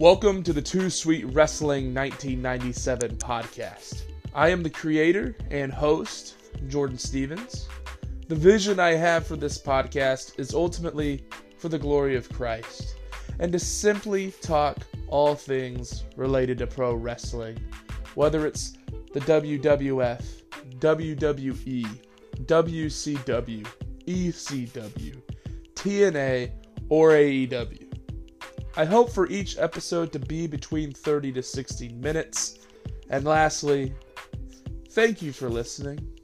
Welcome to the Too Sweet Wrestling 1997 podcast. I am the creator and host, Jordan Stevens. The vision I have for this podcast is ultimately for the glory of Christ and to simply talk all things related to pro wrestling, whether it's the WWF, WWE, WCW, ECW, TNA, or AEW. I hope for each episode to be between 30 to 60 minutes. And lastly, thank you for listening.